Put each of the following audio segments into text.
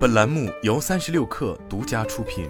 本栏目由三十六氪独家出品。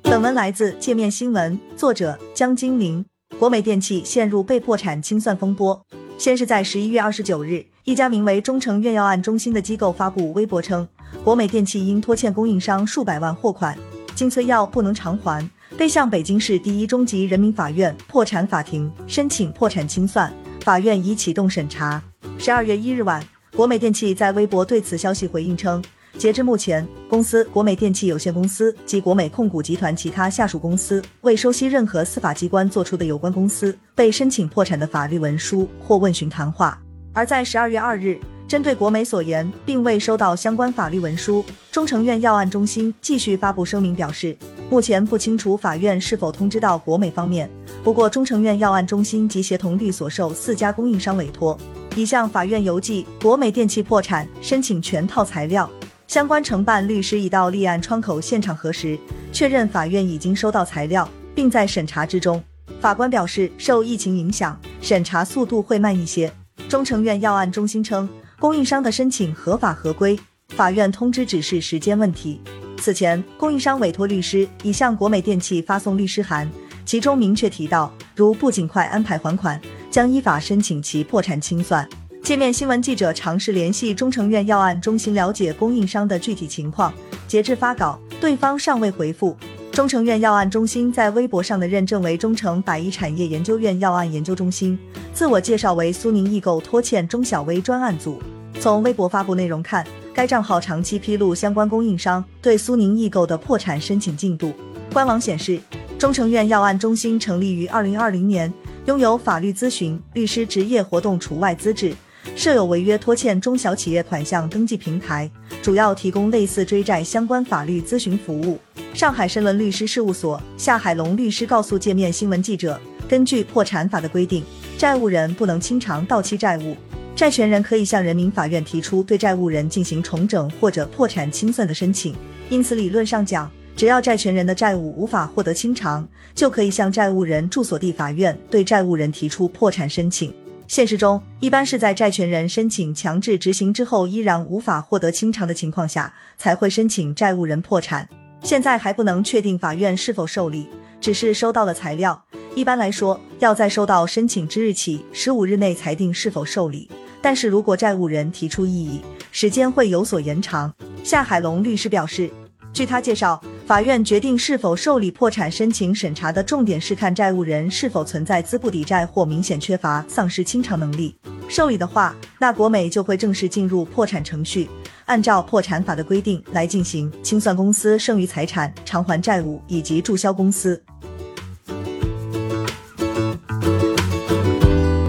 本文来自界面新闻，作者江金玲。国美电器陷入被破产清算风波。先是在十一月二十九日，一家名为中成院药案中心的机构发布微博称，国美电器因拖欠供应商数百万货款，经催药不能偿还，被向北京市第一中级人民法院破产法庭申请破产清算，法院已启动审查。十二月一日晚，国美电器在微博对此消息回应称。截至目前，公司国美电器有限公司及国美控股集团其他下属公司未收悉任何司法机关作出的有关公司被申请破产的法律文书或问询谈话。而在十二月二日，针对国美所言并未收到相关法律文书，中成院药案中心继续发布声明表示，目前不清楚法院是否通知到国美方面。不过，中成院药案中心及协同律所受四家供应商委托，已向法院邮寄国美电器破产申请全套材料。相关承办律师已到立案窗口现场核实，确认法院已经收到材料，并在审查之中。法官表示，受疫情影响，审查速度会慢一些。中成院药案中心称，供应商的申请合法合规，法院通知只是时间问题。此前，供应商委托律师已向国美电器发送律师函，其中明确提到，如不尽快安排还款，将依法申请其破产清算。界面新闻记者尝试联系中成院药案中心了解供应商的具体情况，截至发稿，对方尚未回复。中成院药案中心在微博上的认证为中成百亿产业研究院药案研究中心，自我介绍为苏宁易购拖欠中小微专案组。从微博发布内容看，该账号长期披露相关供应商对苏宁易购的破产申请进度。官网显示，中成院药案中心成立于二零二零年，拥有法律咨询、律师执业活动除外资质。设有违约拖欠中小企业款项登记平台，主要提供类似追债相关法律咨询服务。上海申伦律师事务所夏海龙律师告诉界面新闻记者，根据破产法的规定，债务人不能清偿到期债务，债权人可以向人民法院提出对债务人进行重整或者破产清算的申请。因此，理论上讲，只要债权人的债务无法获得清偿，就可以向债务人住所地法院对债务人提出破产申请。现实中，一般是在债权人申请强制执行之后，依然无法获得清偿的情况下，才会申请债务人破产。现在还不能确定法院是否受理，只是收到了材料。一般来说，要在收到申请之日起十五日内裁定是否受理。但是如果债务人提出异议，时间会有所延长。夏海龙律师表示，据他介绍。法院决定是否受理破产申请审查的重点是看债务人是否存在资不抵债或明显缺乏、丧失清偿能力。受理的话，那国美就会正式进入破产程序，按照破产法的规定来进行清算公司剩余财产、偿还债务以及注销公司。